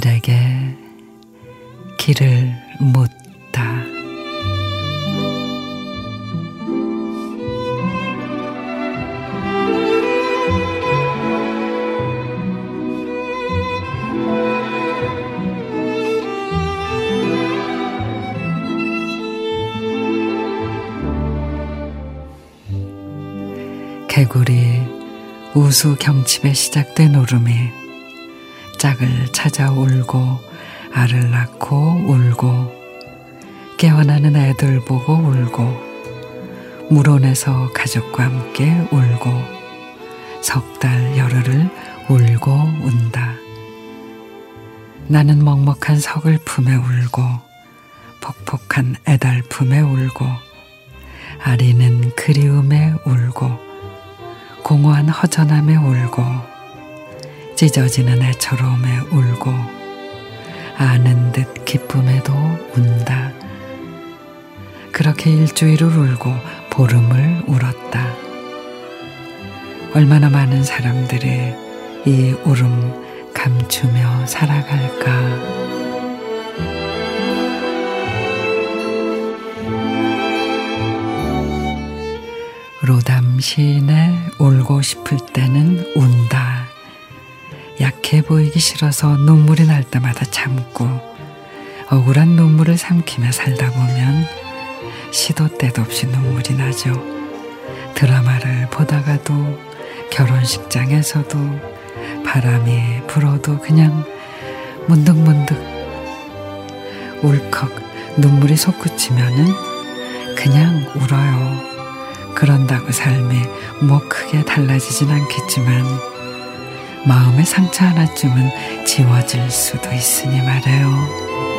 내게 길을 묻다. 개구리 우수 경칩에 시작된 울음이 짝을 찾아 울고 알을 낳고 울고 깨어나는 애들 보고 울고 물원에서 가족과 함께 울고 석 달 열흘을 울고 운다. 나는 먹먹한 석을 품에 울고 폭폭한 애달 품에 울고 아리는 그리움에 울고 공허한 허전함에 울고 찢어지는 애처로움에 울고 아는 듯 기쁨에도 운다. 그렇게 일주일을 울고 보름을 울었다. 얼마나 많은 사람들이 이 울음 감추며 살아갈까. 로담 시인의 울고 싶을 때는 운다. 약해 보이기 싫어서 눈물이 날 때마다 참고 억울한 눈물을 삼키며 살다 보면 시도 때도 없이 눈물이 나죠. 드라마를 보다가도 결혼식장에서도 바람이 불어도 그냥 문득문득 울컥 눈물이 솟구치면은 그냥 울어요. 그런다고 삶이 뭐 크게 달라지진 않겠지만 마음의 상처 하나쯤은 지워질 수도 있으니 말해요.